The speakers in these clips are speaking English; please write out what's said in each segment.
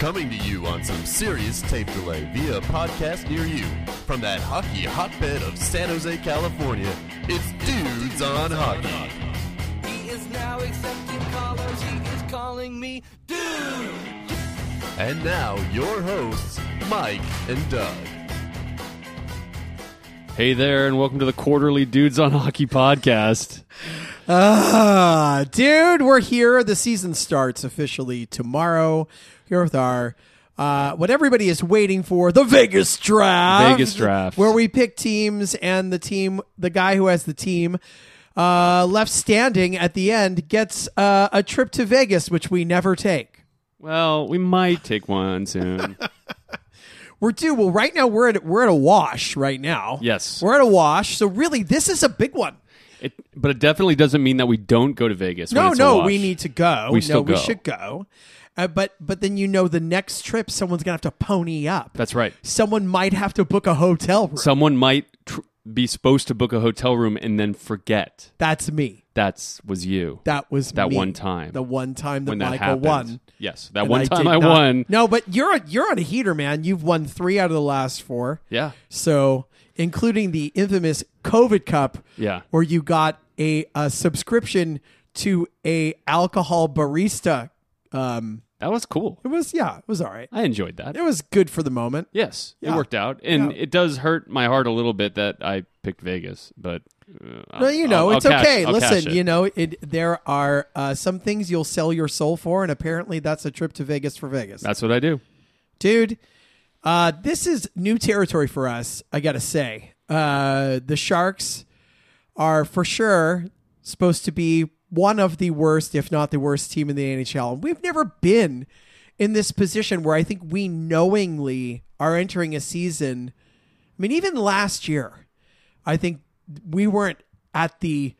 Coming to you on some serious tape delay via a podcast near you. From that hockey hotbed of San Jose, California, it's Dudes on Hockey. He is now accepting callers. He is calling me dude. And now, your hosts, Mike and Doug. Hey there, and welcome to the quarterly Dudes on Hockey podcast. Ah, dude, we're here. The season starts officially tomorrow. Here with our uh, what everybody is waiting for, the Vegas draft. Vegas draft. Where we pick teams and the team the guy who has the team uh, left standing at the end gets uh, a trip to Vegas, which we never take. Well, we might take one soon. We're due. Well, right now we're at we're at a wash right now. Yes. We're at a wash. So really this is a big one. It, but it definitely doesn't mean that we don't go to Vegas. No, no, we need to go. We no, still we should go. Uh, but but then you know the next trip someone's gonna have to pony up. That's right. Someone might have to book a hotel room. Someone might tr- be supposed to book a hotel room and then forget. That's me. That's was you. That was That me. one time. The one time that when that Michael happened. won. Yes, that And one time I not- won. No, but you're a, you're on a heater, man. You've won three out of the last four. Yeah, So, including the infamous COVID Cup, yeah. where you got a, a subscription to a alcohol barista. Um, That was cool. it was yeah, it was all right. I enjoyed that. It was good for the moment. Yes, Yeah. it worked out, and Yeah. it does hurt my heart a little bit that I picked Vegas. But uh, I'll- Well, you know, I'll- it's I'll cash- okay. I'll cash Listen, it. you know, it, there are uh, some things you'll sell your soul for, and apparently that's a trip to Vegas for Vegas. that's what I do. Dude, uh, this is new territory for us, I got to say. Uh, the Sharks are for sure supposed to be one of the worst, if not the worst team in the NHL. And we've never been in this position where I think we knowingly are entering a season. I mean, even last year, I think we weren't at the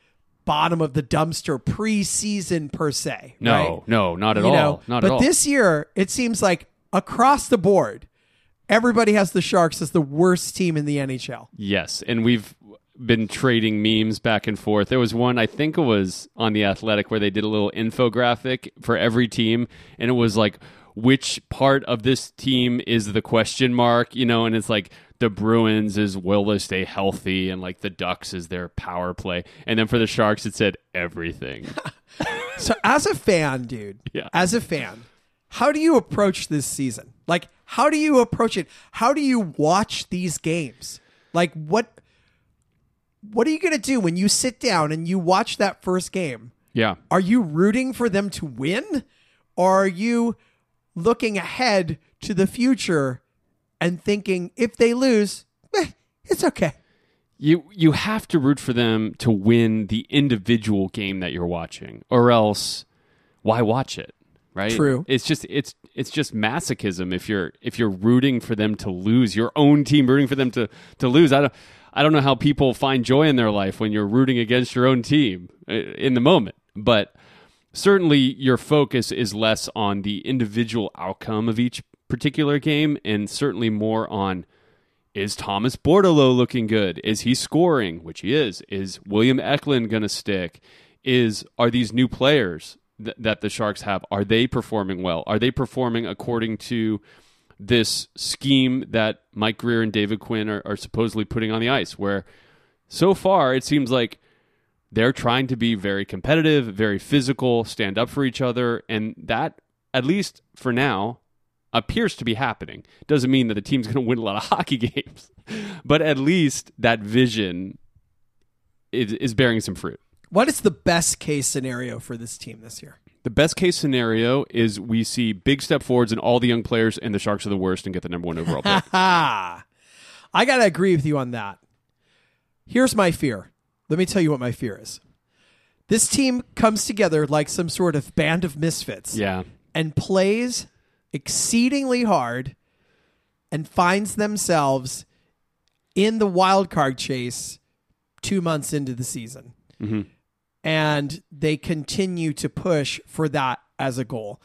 bottom of the dumpster preseason per se. No, right? no, not at you all. know, not but at all. But this year, it seems like across the board, everybody has the Sharks as the worst team in the NHL. Yes, and we've been trading memes back and forth. There was one I think it was on the Athletic where they did a little infographic for every team, and it was like which part of this team is the question mark, you know, and it's like the Bruins is will they stay healthy, and like the Ducks is their power play, and then for the Sharks it said everything. So, as a fan, dude, Yeah. as a fan, how do you approach this season? Like, how do you approach it? How do you watch these games? Like, what? What are you going to do when you sit down and you watch that first game? yeah, Are you rooting for them to win? Or are you looking ahead to the future and thinking if they lose, eh, it's okay? you you have to root for them to win the individual game that you're watching or else why watch it right True. it's just it's it's just masochism if you're if you're rooting for them to lose your own team rooting for them to to lose i don't i don't know how people find joy in their life when you're rooting against your own team uh, in the moment but certainly your focus is less on the individual outcome of each particular game and certainly more on is Thomas Bordeleau looking good? Is he scoring? Which he is. Is William Eklund going to stick? Is are these new players th- that the Sharks have? Are they performing well? Are they performing according to this scheme that Mike Grier and David Quinn are, are supposedly putting on the ice? Where so far it seems like they're trying to be very competitive, very physical, stand up for each other, and that at least for now appears to be happening. Doesn't mean that the team's going to win a lot of hockey games, but at least that vision is, is bearing some fruit. What is the best case scenario for this team this year? The best case scenario is we see big step forwards in all the young players, and the Sharks are the worst and get the number one overall pick. I got to agree with you on that. Here's my fear. Let me tell you what my fear is. This team comes together like some sort of band of misfits yeah, and plays exceedingly hard and finds themselves in the wild card chase two months into the season. Mm-hmm. And they continue to push for that as a goal.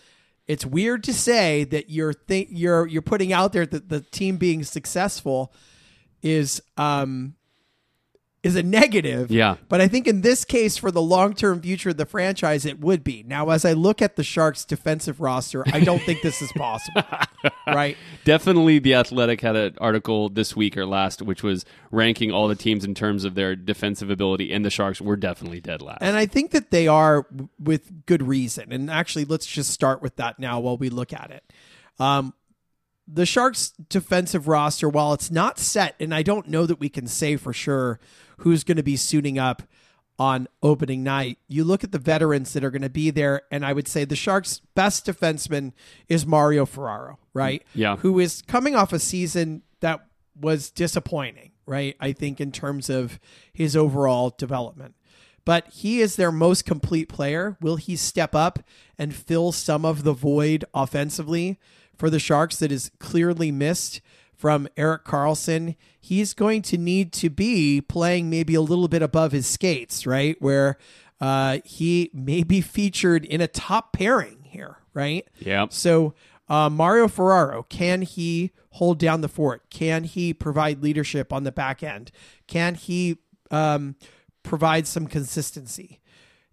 It's weird to say that you're you're you're putting out there that the team being successful is um is a negative. Yeah. But I think in this case, for the long term future of the franchise, it would be. Now, as I look at the Sharks' defensive roster, I don't think this is possible. right? Definitely, the Athletic had an article this week or last, which was ranking all the teams in terms of their defensive ability, and the Sharks were definitely dead last. And I think that they are with good reason. And actually, let's just start with that now while we look at it. Um, the Sharks' defensive roster, while it's not set, and I don't know that we can say for sure who's going to be suiting up on opening night, you look at the veterans that are going to be there, and I would say the Sharks' best defenseman is Mario Ferraro, right? Yeah. Who is coming off a season that was disappointing, right? I think in terms of his overall development but he is their most complete player. Will he step up and fill some of the void offensively for the Sharks that is clearly missed from Erik Karlsson? He's going to need to be playing maybe a little bit above his skates, right? Where uh, he may be featured in a top pairing here, right? yeah. So, uh, Mario Ferraro, can he hold down the fort? Can he provide leadership on the back end? Can he um, provide some consistency?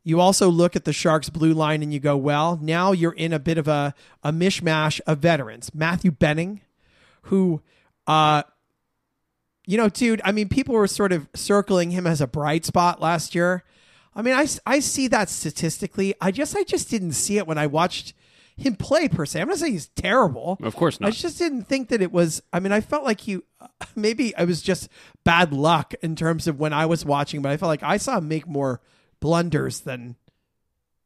You also look at the Sharks blue line and you go, well, now you're in a bit of a, a mishmash of veterans. Matthew Benning, who, uh, you know, dude, I mean, people were sort of circling him as a bright spot last year. I mean, I, I see that statistically. I just I just didn't see it when I watched him play per se. I'm not saying he's terrible. Of course not. I just didn't think that it was. I mean, I felt like he maybe I was just bad luck in terms of when I was watching, but I felt like I saw him make more blunders than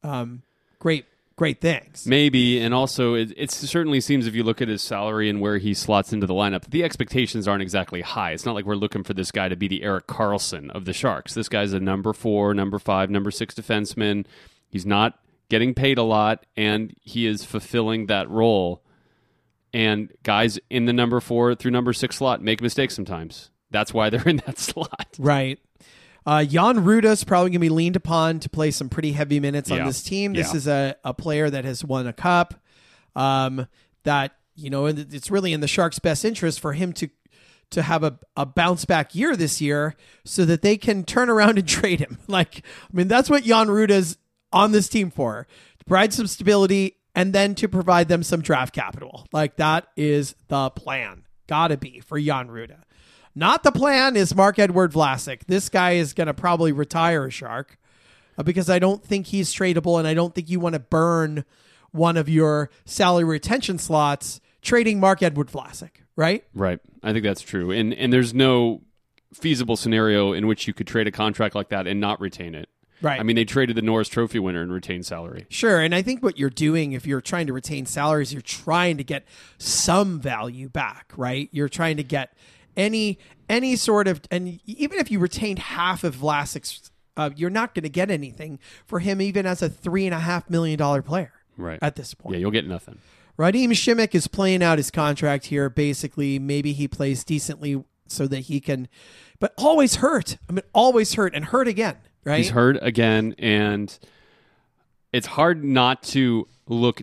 um great great things. Maybe, and also it, it certainly seems if you look at his salary and where he slots into the lineup, the expectations aren't exactly high. It's not like we're looking for this guy to be the Erik Karlsson of the Sharks. This guy's a number four, number five, number six defenseman. He's not getting paid a lot, and he is fulfilling that role. And guys in the number four through number six slot make mistakes sometimes. That's why they're in that slot. Right. Uh, Jan Rutta is probably going to be leaned upon to play some pretty heavy minutes on this team. This Yeah. is a, a player that has won a cup. Um, that you know, it's really in the Sharks' best interest for him to to have a, a bounce back year this year, so that they can turn around and trade him. Like, I mean, that's what Jan Rutta's on this team for: to provide some stability and then to provide them some draft capital. Like that is the plan. Gotta be for Jan Rutta. Not the plan is Marc-Edouard Vlasic. This guy is going to probably retire a shark uh, because I don't think he's tradable, and I don't think you want to burn one of your salary retention slots trading Marc-Edouard Vlasic, right? Right. I think that's true. And and there's no feasible scenario in which you could trade a contract like that and not retain it. Right. I mean, they traded the Norris Trophy winner and retained salary. Sure, and I think what you're doing if you're trying to retain salaries, you're trying to get some value back, right? You're trying to get any any sort of, and even if you retained half of Vlasic's, uh, you're not going to get anything for him, even as a three and a half million dollar player Right. at this point. yeah, you'll get nothing. Radim Simek is playing out his contract here. Basically, maybe he plays decently so that he can, but always hurt. I mean, always hurt and hurt again, right? He's hurt again, and it's hard not to look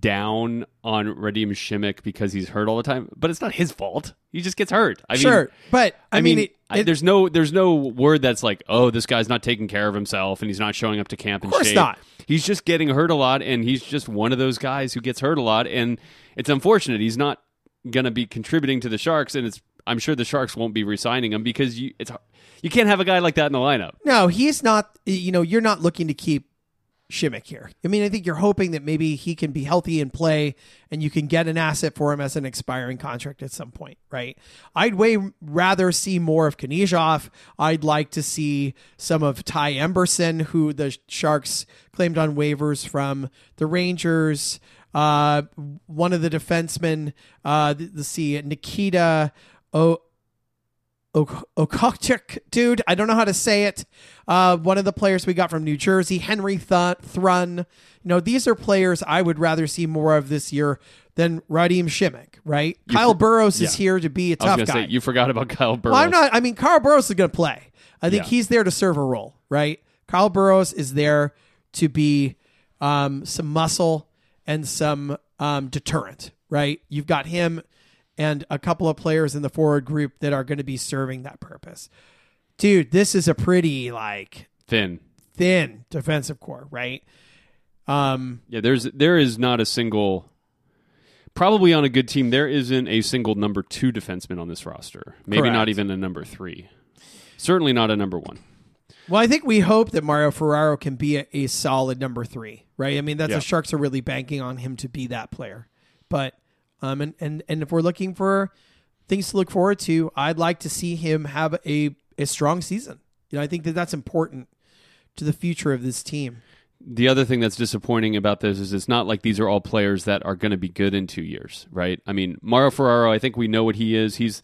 down on Radim Simek because he's hurt all the time. But it's not his fault. He just gets hurt. I sure, mean, but I, I mean, it, I- there's no there's no word that's like, oh, this guy's not taking care of himself and he's not showing up to camp Of course shape. not. He's just getting hurt a lot, and he's just one of those guys who gets hurt a lot, and it's unfortunate. He's not going to be contributing to the Sharks, and it's I'm sure the Sharks won't be re-signing him because you it's you can't have a guy like that in the lineup. No, he's not. You know, you're not looking to keep Simek here. I mean, I think you're hoping that maybe he can be healthy and play, and you can get an asset for him as an expiring contract at some point, right? I'd way rather see more of Knyzhov. I'd like to see some of Ty Emberson, who the Sharks claimed on waivers from the Rangers. Uh, one of the defensemen, uh, let's see, Nikita. Ok- Okokchuk, dude. I don't know how to say it. Uh, one of the players we got from New Jersey, Henry Th- Thrun. You know, these are players I would rather see more of this year than Radim Simek, right? Kyle for- Burroughs is here to be a I tough guy. say you forgot about Kyle Burroughs. Well, I'm not. I mean, Kyle Burroughs is going to play. I think Yeah. he's there to serve a role, right? Kyle Burroughs is there to be um, some muscle and some um, deterrent, right? You've got him and a couple of players in the forward group that are going to be serving that purpose. dude, this is a pretty like Thin. thin defensive core, right? Um, Yeah, there's there is not a single. Probably on a good team, there isn't a single number two defenseman on this roster. Maybe not even a number three. Certainly not a number one. well, I think we hope that Mario Ferraro can be a, a solid number three, right? I mean, that's Yeah. the Sharks are really banking on him to be that player. But um, and and and if we're looking for things to look forward to, I'd like to see him have a a strong season. You know, I think that that's important to the future of this team. The other thing that's disappointing about this is it's not like these are all players that are going to be good in two years, right? I mean, Mario Ferraro, I think we know what he is. He's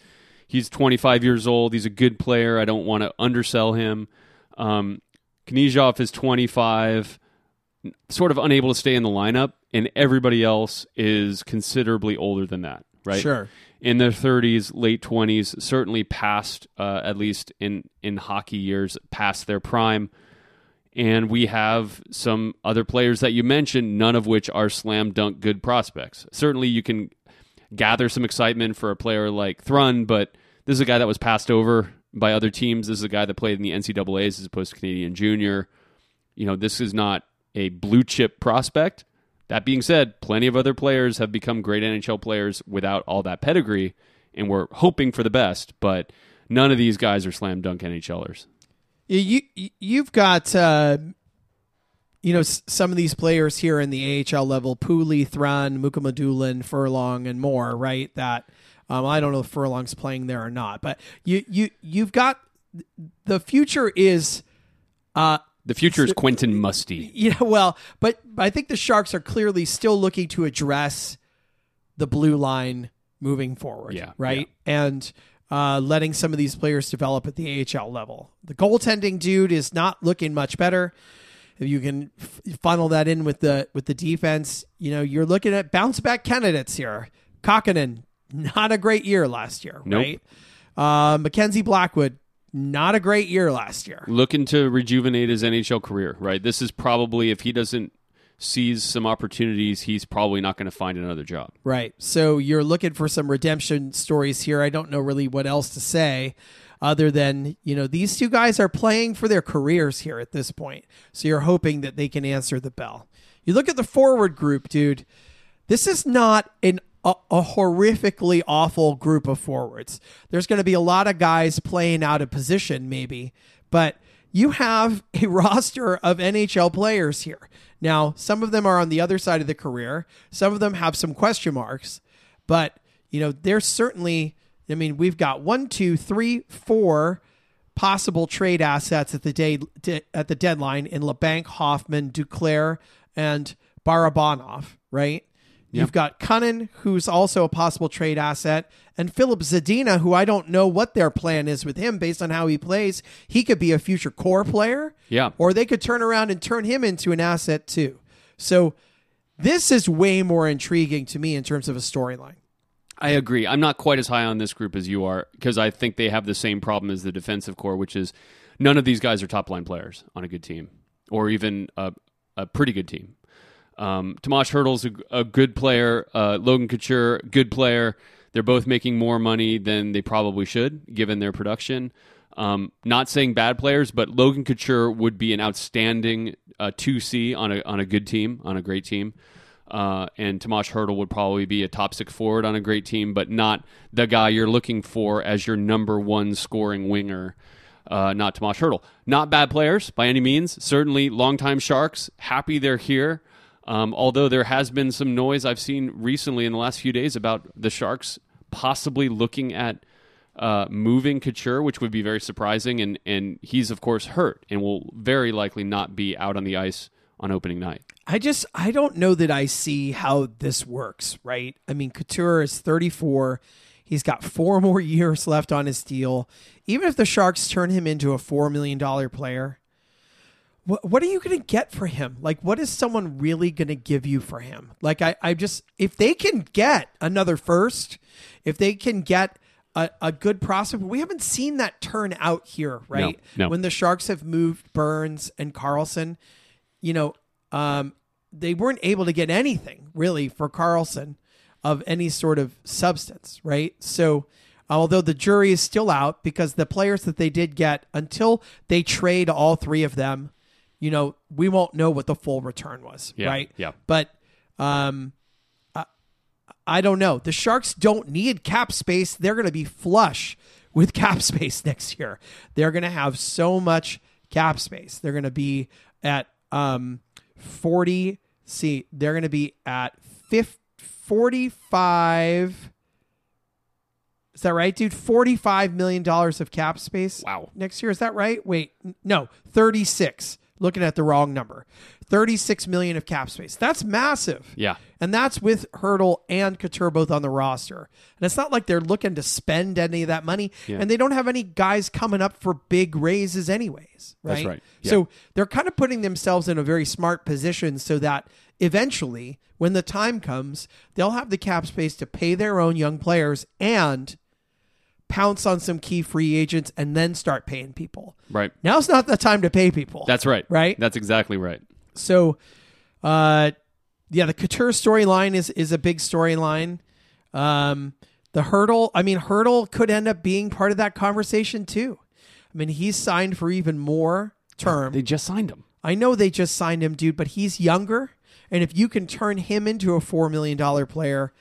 he's 25 years old. He's a good player. I don't want to undersell him. Um, Knyzhov is 25, sort of unable to stay in the lineup, and everybody else is considerably older than that, right? Sure. in their 30s, late 20s, certainly past, uh, at least in, in hockey years, past their prime. And we have some other players that you mentioned, none of which are slam dunk good prospects. Certainly, you can gather some excitement for a player like Thrun, but this is a guy that was passed over by other teams. This is a guy that played in the NCAAs as opposed to Canadian Junior. You know, this is not a blue chip prospect. That being said, plenty of other players have become great NHL players without all that pedigree, and we're hoping for the best, but none of these guys are slam dunk NHLers. You you- you've got uh, you know some of these players here in the AHL level: Pooley, Thrun, Mukhamadullin, Furlong, and more. Right? That um, I don't know if Furlong's playing there or not, but you you you've got the future is. Uh, The future is Quentin Musty. yeah, well, but I think the Sharks are clearly still looking to address the blue line moving forward. Yeah, Right. And uh, letting some of these players develop at the AHL level. The goaltending dude is not looking much better. If you can f- funnel that in with the with the defense, you know you're looking at bounce back candidates here. Kahkonen, not a great year last year, Nope. right? Uh, Mackenzie Blackwood, not a great year last year. Looking to rejuvenate his NHL career, right? This is probably, if he doesn't seize some opportunities, he's probably not going to find another job. Right. So you're looking for some redemption stories here. I don't know really what else to say other than, you know, these two guys are playing for their careers here at this point. So you're hoping that they can answer the bell. You look at the forward group, dude. This is not an a, a horrifically awful group of forwards. There's going to be a lot of guys playing out of position maybe, but you have a roster of NHL players here. Now, some of them are on the other side of the career. Some of them have some question marks, but you know, there's certainly. I mean, we've got one, two, three, four possible trade assets at the day at the deadline in Labanc, Hoffman, Duclair, and Barabanov. Right. You've got Kunin, who's also a possible trade asset, and Filip Zadina, who I don't know what their plan is with him based on how he plays. He could be a future core player. Yeah. Or they could turn around and turn him into an asset too. So this is way more intriguing to me in terms of a storyline. I agree. I'm not quite as high on this group as you are because I think they have the same problem as the defensive core, which is none of these guys are top line players on a good team or even a, a pretty good team. Um, Tomas Hertl's a, a good player. Uh, Logan Couture, good player. They're both making more money than they probably should, given their production. Um, not saying bad players, but Logan Couture would be an outstanding uh, 2C on a on a good team, on a great team. Uh, and Tomas Hertl would probably be a top six forward on a great team, but not the guy you're looking for as your number one scoring winger. Uh, not Tomas Hertl. Not bad players by any means. Certainly, longtime Sharks. Happy they're here. Um, although there has been some noise I've seen recently in the last few days about the Sharks possibly looking at uh, moving Couture, which would be very surprising. And, and he's, of course, hurt and will very likely not be out on the ice on opening night. I just I don't know that I see how this works, right? I mean, Couture is 34. He's got four more years left on his deal. Even if the Sharks turn him into a $4 million player, what, what are you going to get for him? Like, what is someone really going to give you for him? Like, I, I just, if they can get another first, if they can get a, a good prospect, we haven't seen that turn out here, right? no. When the Sharks have moved Burns and Karlsson, you know, um, they weren't able to get anything really for Karlsson of any sort of substance, right? So Although the jury is still out because the players that they did get, until they trade all three of them, you know, we won't know what the full return was, Yeah, right? yeah. But um, I, I don't know. The Sharks don't need cap space. They're going to be flush with cap space next year. They're going to have so much cap space. They're going to be at um, 40. See, they're going to be at 50, 45. Is that right, dude? $45 million of cap space. Wow. Next year. Is that right? Wait, no, 36. Looking at the wrong number. 36 million of cap space. That's massive. Yeah. And that's with Hertl and Couture both on the roster. And it's not like they're looking to spend any of that money. Yeah. And they don't have any guys coming up for big raises, anyways. Right. That's right. Yeah. So they're kind of putting themselves in a very smart position so that eventually, when the time comes, they'll have the cap space to pay their own young players and pounce on some key free agents and then start paying people. Right. Now's not the time to pay people. That's right. Right? That's exactly right. So, uh, yeah, the Couture storyline is is a big storyline. Um, the Hertl, I mean, Hertl could end up being part of that conversation too. I mean, he's signed for even more term. They just signed him. I know they just signed him, dude, but he's younger, and if you can turn him into a four million dollar player,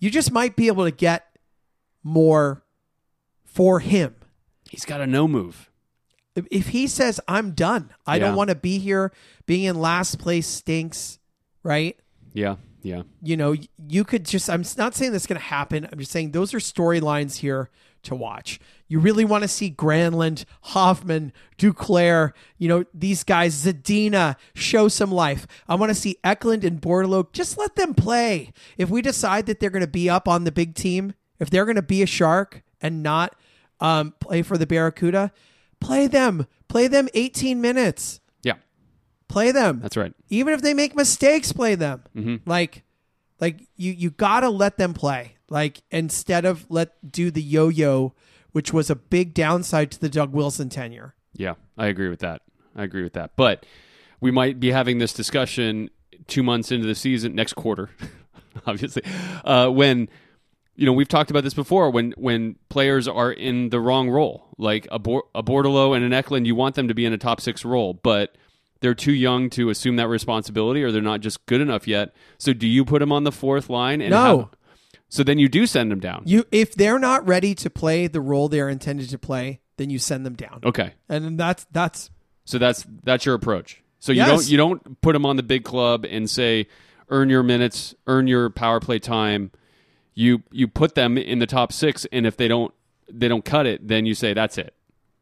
you just might be able to get more for him. He's got a no move. If- he says, "I'm done. I Yeah. don't want to be here. Being in last place stinks," right? Yeah. Yeah. you know, you could just, I'm not saying that's going to happen. I'm just saying those are storylines here to watch. You really want to see Granlund, Hoffman, Duclair, you know, these guys, Zadina, show some life. I want to see Eklund and Bordeleau. Just let them play. If we decide that they're going to be up on the big team, if they're going to be a shark and not um, play for the Barracuda, play them. Play them 18 minutes. Yeah. Play them That's right. even if they make mistakes play them Mm-hmm. like like you you gotta let them play like instead of let do the yo-yo which was a big downside to the doug wilson tenure Yeah, I agree with that. I agree with that. But we might be having this discussion two months into the season, next quarter, obviously, uh, when you know we've talked about this before. When when players are in the wrong role, like a, Bor- a Bordeleau and an Eklund, you want them to be in a top six role, but they're too young to assume that responsibility, or they're not just good enough yet. So, do you put them on the fourth line? And No. have- so then you do send them down. you if they're not ready to play the role they're intended to play then you send them down Okay. and then that's that's So that's that's your approach. So you Yes. don't you don't put them on the big club and say earn your minutes, earn your power play time. You you put them in the top 6 and if they don't they don't cut it, then you say that's it.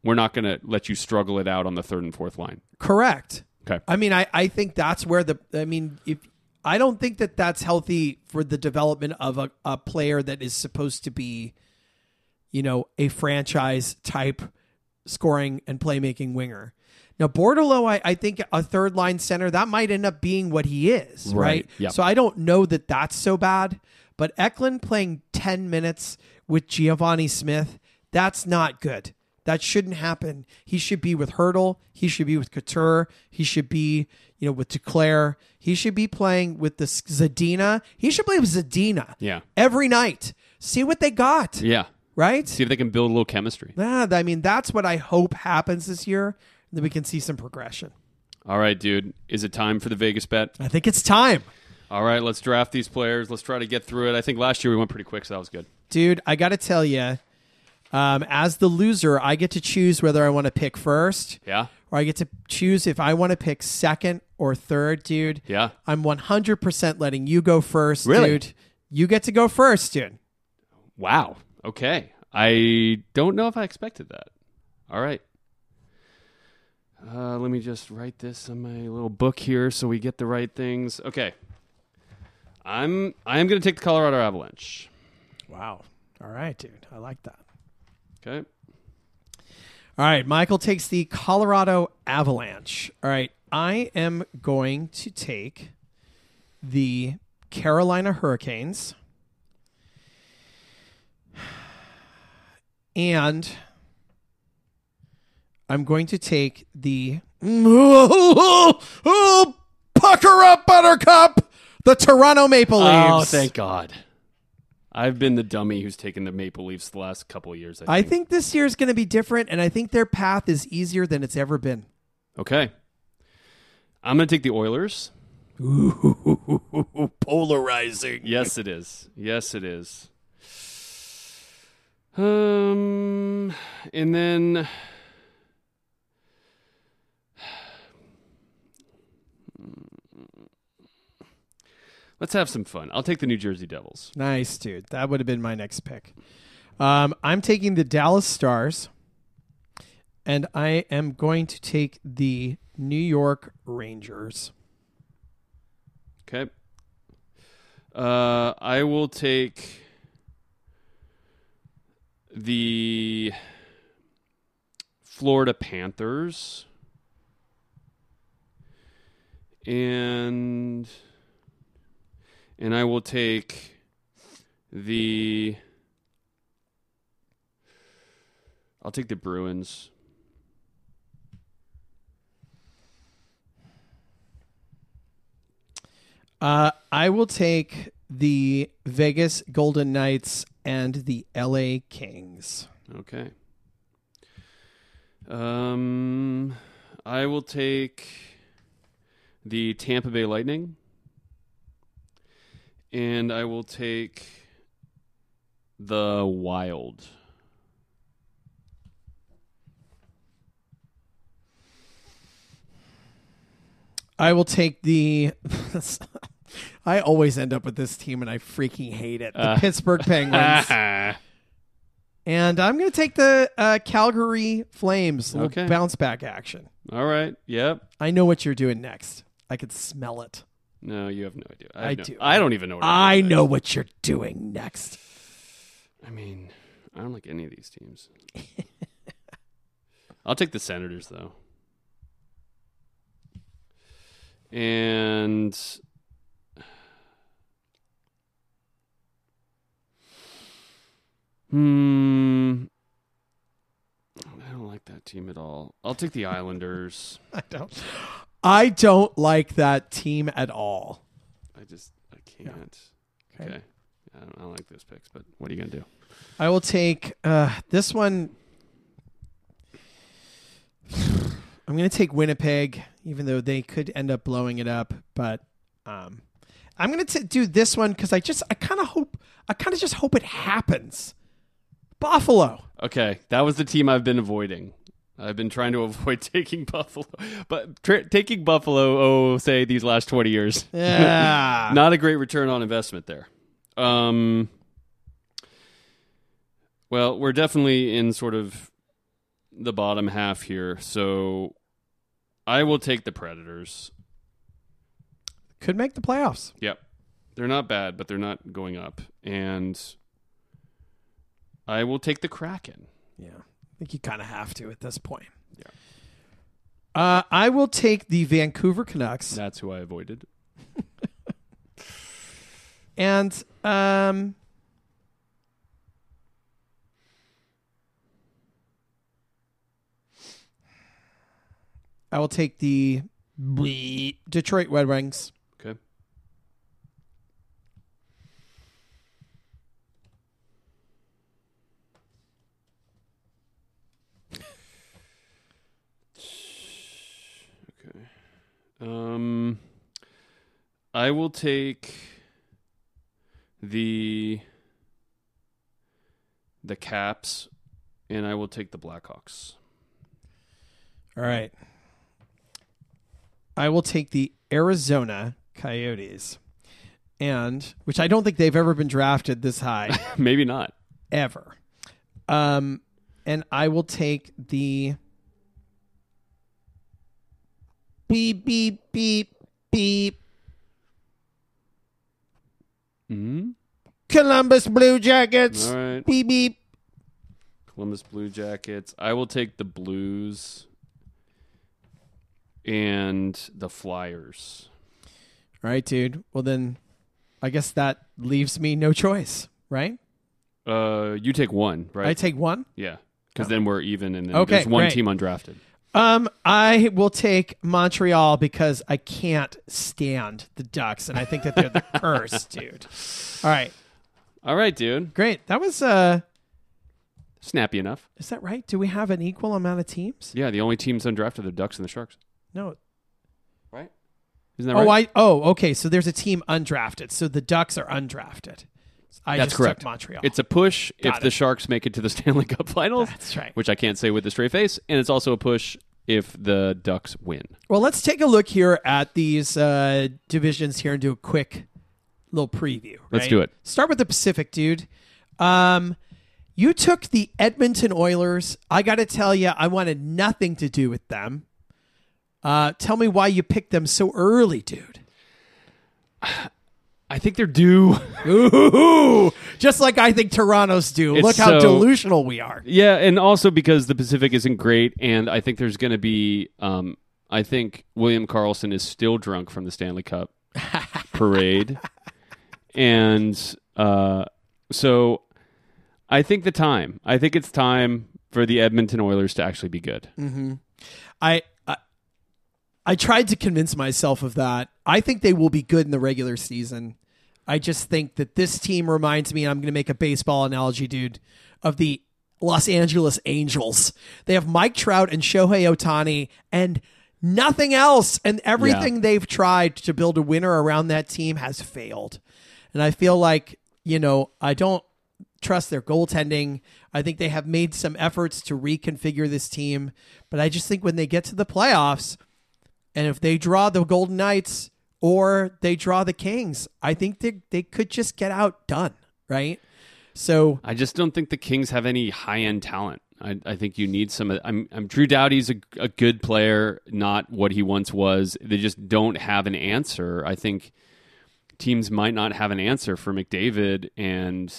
We're not going to let you struggle it out on the third and fourth line. correct Okay. I mean, I, I think that's where the I mean, if I don't think that that's healthy for the development of a, a player that is supposed to be, you know, a franchise type scoring and playmaking winger. Now, Bordeleau, I, I think a third line center that might end up being what he is, right? Right, yep. So I don't know that that's so bad. But Eklund playing ten minutes with Givani Smith, that's not good. That shouldn't happen. He should be with Hertl. He should be with Couture. He should be, you know, with Duclair. He should be playing with the Zadina. He should play with Zadina. Yeah. Every night. See what they got. Yeah. Right? See if they can build a little chemistry. Ah, I mean, that's what I hope happens this year. That we can see some progression. All right, dude. Is it time for the Vegas bet? I think it's time. All right, let's draft these players. Let's try to get through it. I think last year we went pretty quick, so that was good. Dude, I got to tell you, um, as the loser, I get to choose whether I want to pick first Yeah. or I get to choose if I want to pick second or third, dude. Yeah. I'm 100% letting you go first, Really? dude. You get to go first, dude. Wow. Okay. I don't know if I expected that. All right. Uh, let me just write this on my little book here so we get the right things. Okay. I'm I am going to take the Colorado Avalanche. Wow. All right, dude. I like that. Okay. All right, Michael takes the Colorado Avalanche. All right, I am going to take the Carolina Hurricanes. And I'm going to take the pucker up, Buttercup, the Toronto Maple Leafs. Oh, thank God. I've been the dummy who's taken the Maple Leafs the last couple of years. I I think. think this year is going to be different, and I think their path is easier than it's ever been. Okay. I'm going to take the Oilers. Polarizing. Yes, it is. Yes, it is. Um, and then let's have some fun. I'll take the New Jersey Devils. Nice, dude. That would have been my next pick. Um, I'm taking the Dallas Stars, and I am going to take the New York Rangers. Okay. Uh, I will take the Florida Panthers and and I will take the I'll take the Bruins. Uh, I will take the Vegas Golden Knights and the LA Kings. Okay. Um, I will take the Tampa Bay Lightning, and I will take the Wild. I will take the. I always end up with this team, and I freaking hate it. The Uh. Pittsburgh Penguins. and I'm going to take the uh, Calgary Flames. Okay. bounce back action. All right. Yep. I know what you're doing next. I could smell it. No, you have no idea. I, I no- do. I don't even know. What I know what you're doing next. next. I mean, I don't like any of these teams. I'll take the Senators though. And hmm, I don't like that team at all. I'll take the Islanders. I don't. I don't like that team at all. I just I can't. Okay. Okay. I don't, I don't like those picks, but what are you gonna do? I will take uh, this one. I'm going to take Winnipeg, even though they could end up blowing it up. But um, I'm going to do this one because I just, I kind of hope, I kind of just hope it happens. Buffalo. Okay, that was the team I've been avoiding. I've been trying to avoid taking Buffalo, but tra- taking Buffalo, oh, say these last twenty years, Yeah. not a great return on investment there. Um, well, we're definitely in sort of the bottom half here, so I will take the Predators. Could make the playoffs. Yep, they're not bad, but they're not going up, and I will take the Kraken. Yeah. I think you kind of have to at this point. Yeah. Uh, I will take the Vancouver Canucks. That's who I avoided. And um I will take the Detroit Red Wings. Okay. Okay. Um I will take the the Caps and I will take the Blackhawks. All right. I will take the Arizona Coyotes. And which I don't think they've ever been drafted this high Maybe not. ever. Um and I will take the beep beep beep beep Mhm. Columbus Blue Jackets. All right. Beep beep. Columbus Blue Jackets. I will take the Blues and the Flyers. All right, dude. Well then I guess that leaves me no choice, right? Uh, you take one, right? I take one. yeah, because then we're even, and then Okay, there's one great. team undrafted. Um, I will take Montreal because I can't stand the Ducks, and I think that they're the curse, dude. All right, All right, dude. Great. That was uh Snappy enough. is that right? Do we have an equal amount of teams? Yeah, the only teams undrafted are the Ducks and the Sharks. No. Right? Isn't that Oh, right? I oh, okay. So there's a team undrafted. So the Ducks are undrafted. I That's just correct. took Montreal. It's a push Got if the. Sharks make it to the Stanley Cup Finals, That's right. which I can't say with a straight face, and it's also a push if the Ducks win. Well, let's take a look here at these uh, divisions here and do a quick little preview. Let's do it. Start with the Pacific, dude. Um, you took the Edmonton Oilers. I got to tell you, I wanted nothing to do with them. Uh, tell me why you picked them so early, dude. I think they're due. Ooh, just like I think Toronto's do. It's Look how so- delusional we are. yeah, and also because the Pacific isn't great, and I think there's going to be. Um, I think William Karlsson is still drunk from the Stanley Cup parade, and uh, so I think the time. I think it's time for the Edmonton Oilers to actually be good. I, I I tried to convince myself of that. I think they will be good in the regular season. I just think that this team reminds me, I'm going to make a baseball analogy, dude, of the Los Angeles Angels. They have Mike Trout and Shohei Ohtani and nothing else. And everything Yeah. they've tried to build a winner around that team has failed. And I feel like, you know, I don't trust their goaltending. I think they have made some efforts to reconfigure this team, but I just think when they get to the playoffs, and if they draw the Golden Knights or they draw the Kings, I think they they could just get outdone, right? So I just don't think the Kings have any high end talent. I, I think you need some. I'm, I'm Drew Doughty's a, a good player, not what he once was. They just don't have an answer. I think teams might not have an answer for McDavid and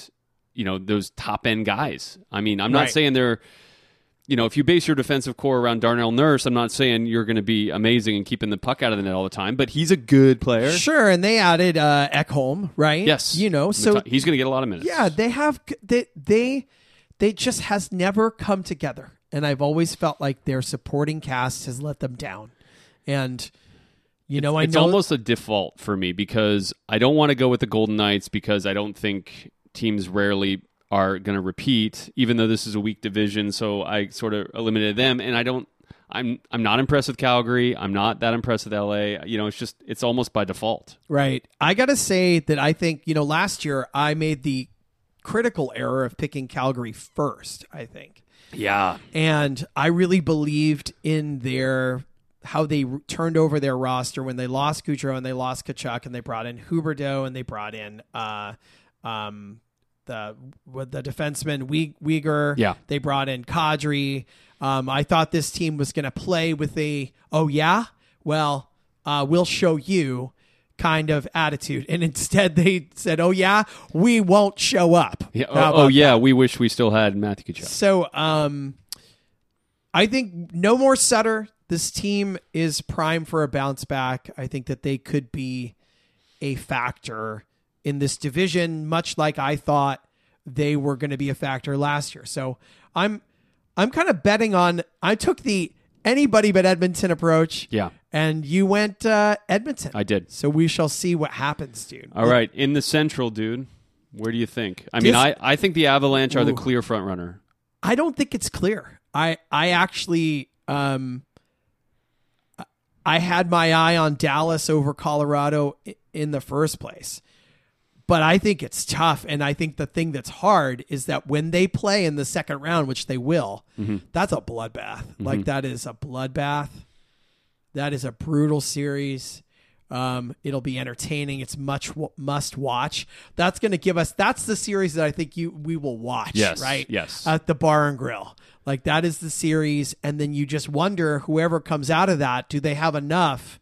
you know those top end guys. I mean, I'm not Right. saying they're. You know, if you base your defensive core around Darnell Nurse, I'm not saying you're going to be amazing and keeping the puck out of the net all the time, but he's a good player. sure, and they added uh, Ekholm, right? Yes, you know, so he's going to get a lot of minutes. Yeah, they have they they they just has never come together, and I've always felt like their supporting cast has let them down, and you know I it's almost a default for me because I don't want to go with the Golden Knights because I don't think teams rarely are going to repeat, even though this is a weak division. So I sort of eliminated them, and I don't. I'm I'm not impressed with Calgary. I'm not that impressed with LA. You know, it's just it's almost by default. right. I got to say that I think you know last year I made the critical error of picking Calgary first. I think. Yeah, and I really believed in their how they turned over their roster when they lost Kucherov and they lost Tkachuk and they brought in Huberdeau and they brought in uh, um, the with the defenseman We- Weegar. Yeah. they brought in Kadri. Um, I thought this team was going to play with a oh yeah, well uh, we'll show you kind of attitude, and instead they said oh yeah, we won't show up. yeah. How Oh, oh, about yeah. We wish we still had Matthew Tkachuk. so, um, I think no more Sutter. This team is prime for a bounce back. I think that they could be a factor in this division, much like I thought they were going to be a factor last year. So I'm, I'm kind of betting on. I took the anybody but Edmonton approach. Yeah. and you went uh, Edmonton. I did. So we shall see what happens, dude. All right, in the Central, dude. Where do you think? I mean, I, I think the Avalanche are the Ooh. clear front runner. I don't think it's clear. I I actually um I had my eye on Dallas over Colorado in the first place. But I think it's tough and I think the thing that's hard is that when they play in the second round, which they will, that's a bloodbath. Like that is a bloodbath. That is a brutal series. Um, it'll be entertaining. It's much w- must watch. That's going to give us. That's the series that I think you we will watch. Yes, right. yes. At the bar and grill, like that is the series, and then you just wonder whoever comes out of that, do they have enough?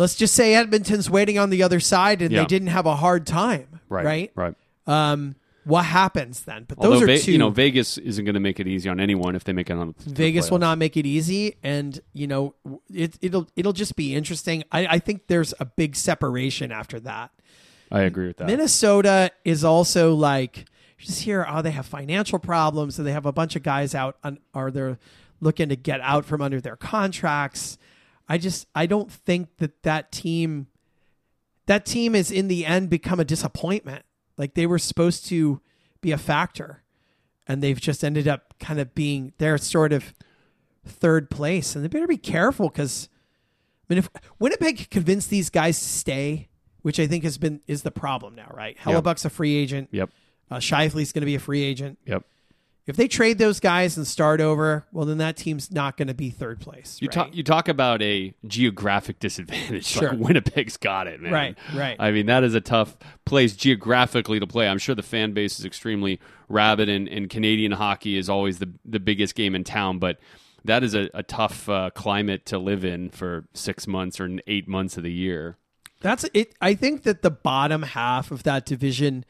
Let's just say Edmonton's waiting on the other side, and Yeah. they didn't have a hard time. Right. Right. Right. Um, what happens then? But Although those are Ve- two. you know Vegas isn't going to make it easy on anyone if they make it on. the Vegas will playoffs. not make it easy, and you know it, it'll it'll just be interesting. I, I think there's a big separation after that. I agree with that. Minnesota is also like just hear oh they have financial problems and they have a bunch of guys out on, or they're looking to get out from under their contracts. I just I don't think that that team that team is in the end become a disappointment. Like they were supposed to be a factor, and they've just ended up kind of being their sort of third place. And they better be careful because I mean, if Winnipeg convinced these guys to stay, which I think has been is the problem now, right? Hellebuyck's a free agent. Yep. Uh, Scheifele's going to be a free agent. Yep. If they trade those guys and start over, well, then that team's not going to be third place. You right? talk you talk about a geographic disadvantage. Sure. Like Winnipeg's got it, man. Right, right. I mean, that is a tough place geographically to play. I'm sure the fan base is extremely rabid, and, and Canadian hockey is always the the biggest game in town. But that is a, a tough uh, climate to live in for six months or eight months of the year. That's it. I think that the bottom half of that division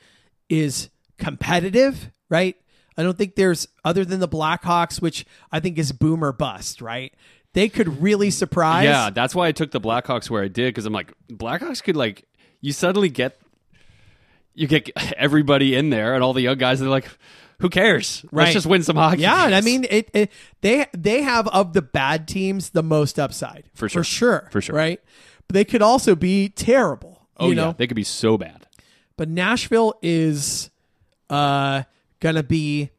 is competitive, right? I don't think there's other than the Blackhawks, which I think is boomer bust, right? They could really surprise. Yeah, that's why I took the Blackhawks where I did because I'm like Blackhawks could like you suddenly get you get everybody in there and all the young guys. They're like, who cares? Right. Let's just win some hockey. Yeah, and I mean, it, it. They they have of the bad teams the most upside For sure. for sure, For sure. right? But they could also be terrible. oh you yeah, know, they could be so bad. but Nashville is uh gonna be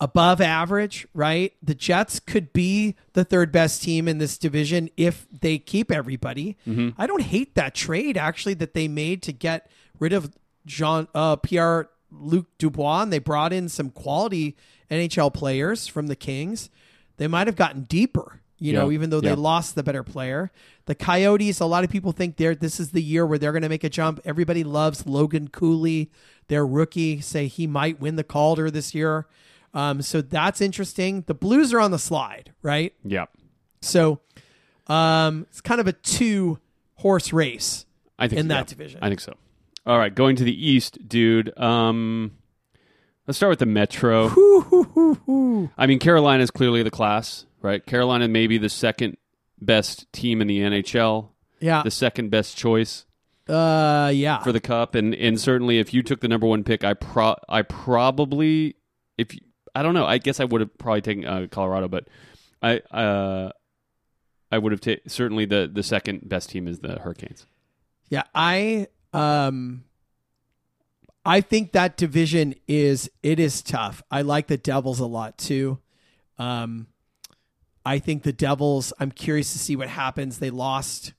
above average, right? The Jets could be the third best team in this division if they keep everybody. I don't hate that trade actually that they made to get rid of Jean uh Pierre Luc Dubois and they brought in some quality NHL players from the Kings. They might have gotten deeper, you know, even though they lost the better player. The Coyotes, a lot of people think they're this is the year where they're going to make a jump. Everybody loves Logan Cooley, their rookie. Say he might win the Calder this year. Um, so that's interesting. The Blues are on the slide, right? Yeah, So um, it's kind of a two horse race I think in so, that yeah. division. I think so. All right, going to the East, dude. Um, let's start with the Metro. I mean, Carolina is clearly the class, right? Carolina may be the second best team in the NHL, yeah. the second best choice. Uh, yeah. for the cup and and certainly if you took the number one pick i pro i probably if you, i don't know i guess i would have probably taken uh, colorado but i uh i would have taken certainly the the second best team is the hurricanes Yeah, I um I think that division is it is tough. I like the Devils a lot too. Um I think the Devils, I'm curious to see what happens. They lost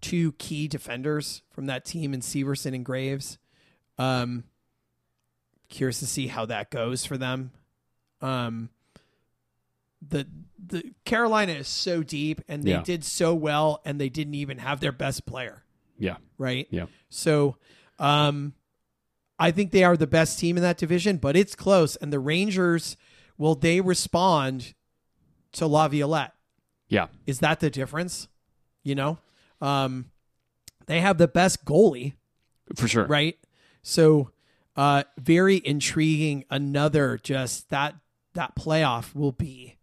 two key defenders from that team in Severson and Graves. Um curious to see how that goes for them. Um the the Carolina is so deep and they Yeah. did so well and they didn't even have their best player yeah right? Yeah. So, um, I think they are the best team in that division, but it's close. And the Rangers, will they respond to Laviolette? yeah Is that the difference? You know, um, they have the best goalie, for sure right? So, uh, very intriguing. Another just that that playoff will be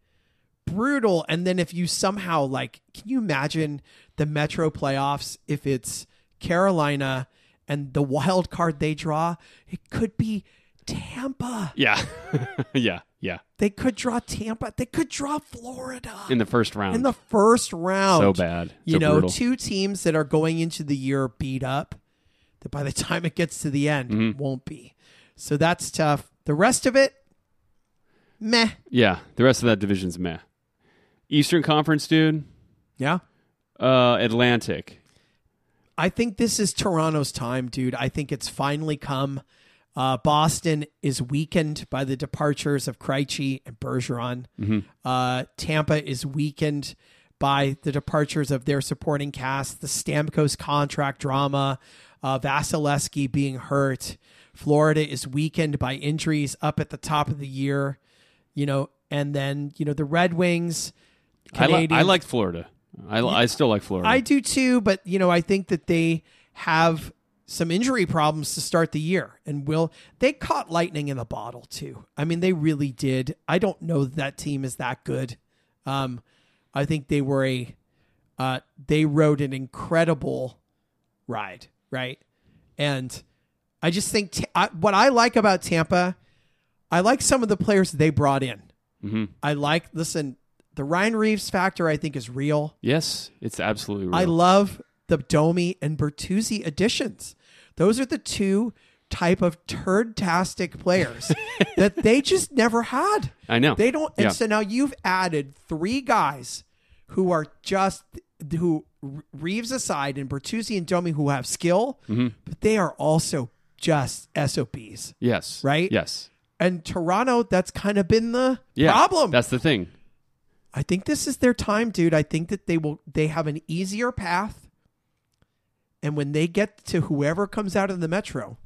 brutal. And then if you somehow like, can you imagine the Metro playoffs if it's Carolina and the wild card they draw? It could be Tampa. yeah yeah yeah They could draw Tampa. They could draw Florida in the first round in the first round. so bad You So know, brutal. two teams that are going into the year beat up that by the time it gets to the end Mm-hmm. won't be. So that's tough. The rest of it, meh. yeah the rest of that division's meh eastern conference dude Yeah. uh atlantic I think this is Toronto's time, dude. I think it's finally come. Uh, Boston is weakened by the departures of Krejci and Bergeron. Uh, Tampa is weakened by the departures of their supporting cast, the Stamkos contract drama, uh, Vasilevskiy being hurt. Florida is weakened by injuries up at the top of the year, you know, and then you know the Red Wings. I, li- I liked florida I, I still like florida I do too, but you know, I think that they have some injury problems to start the year and will they caught lightning in the bottle too. I mean, they really did. I don't know that, that team is that good. Um, I think they were a uh, they rode an incredible ride, right? And I just think Ta- I, what I like about Tampa, I like some of the players they brought in. Mhm. I like listen, the Ryan Reaves factor I think is real. yes it's absolutely real. I love the Domi and Bertuzzi additions. Those are the two type of turd-tastic players that they just never had. I know. They don't. And Yeah. so now you've added three guys who are just who Reaves aside and Bertuzzi and Domi who have skill, Mm-hmm. but they are also just SOPs. yes. Right? Yes. And Toronto, that's kind of been the Yeah. problem. That's the thing. I think this is their time, dude. I think that they will they have an easier path. And when they get to whoever comes out of the metro,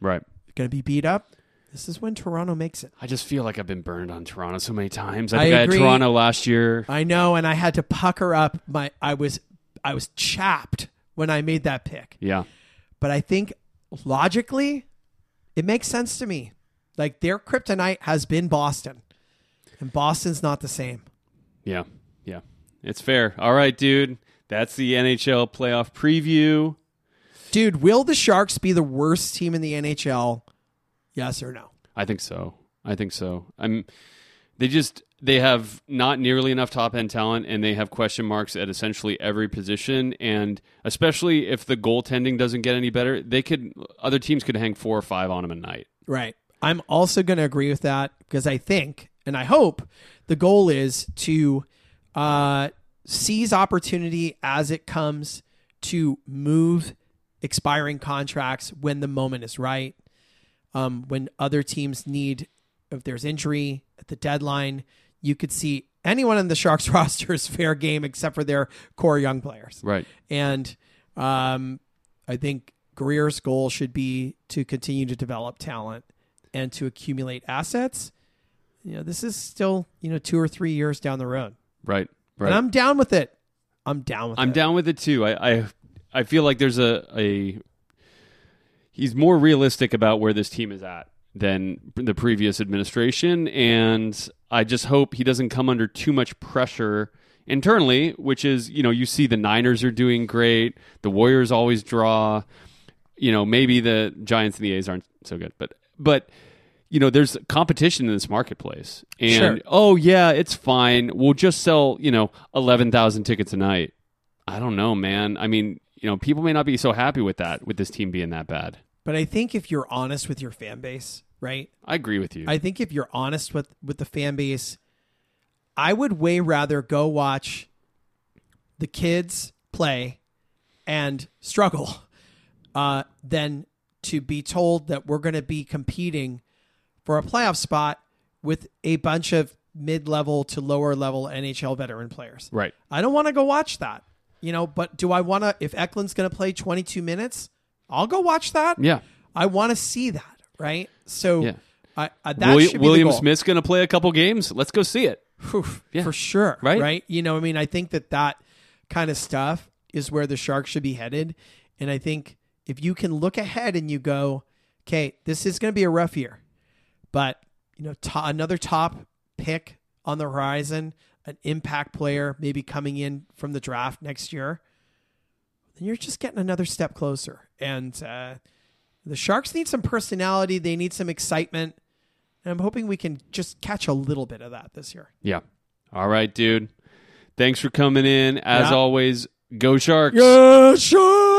Right. going to be beat up. This is when Toronto makes it. I just feel like I've been burned on Toronto so many times. I I think I, agree. had Toronto last year. I know, and I had to pucker up my. I was, I was chapped when I made that pick. Yeah. But I think logically, it makes sense to me. Like their kryptonite has been Boston, and Boston's not the same. Yeah. Yeah. It's fair. All right, dude. That's the NHL playoff preview. Dude, will the Sharks be the worst team in the NHL? Yes or no? I think so. I think so. I'm. They just they have not nearly enough top end talent, and they have question marks at essentially every position. And especially if the goaltending doesn't get any better, they could other teams could hang four or five on them a night. Right. I'm also going to agree with that because I think and I hope the goal is to uh, seize opportunity as it comes to move expiring contracts when the moment is right. Um, when other teams need, if there's injury at the deadline, you could see anyone in the Sharks roster is fair game except for their core young players. Right. And um, I think Grier's goal should be to continue to develop talent and to accumulate assets. You know, this is still, you know, two or three years down the road. Right. Right. And I'm down with it. I'm down with it. I'm down with it too. I, I I feel like there's a a he's more realistic about where this team is at than the previous administration, and I just hope he doesn't come under too much pressure internally. Which is, you know, you see the Niners are doing great, the Warriors always draw. You know, maybe the Giants and the A's aren't so good, but but you know, there's competition in this marketplace. And Sure. oh yeah, it's fine. We'll just sell, you know, eleven thousand tickets a night. I don't know, man. I mean, you know, people may not be so happy with that, with this team being that bad. But I think if you're honest with your fan base, right? I agree with you. I think if you're honest with with the fan base, I would way rather go watch the kids play and struggle uh, than to be told that we're going to be competing for a playoff spot with a bunch of mid-level to lower level NHL veteran players. right. I don't want to go watch that. You know, but do I want to if Eklund's going to play 22 minutes, I'll go watch that. Yeah. I want to see that, right? So Yeah. I, I that William, should be the William. Smith's going to play a couple games. Let's go see it. Whew, Yeah. for sure. Right? Right. You know, I mean, I think that that kind of stuff is where the Sharks should be headed. And I think if you can look ahead and you go, okay, this is going to be a rough year, but, you know, to- another top pick on the horizon, an impact player maybe coming in from the draft next year, then you're just getting another step closer. And uh, the Sharks need some personality, they need some excitement. And I'm hoping we can just catch a little bit of that this year. Yeah. All right, dude. Thanks for coming in. As Yeah. always, go Sharks. Yeah, sure.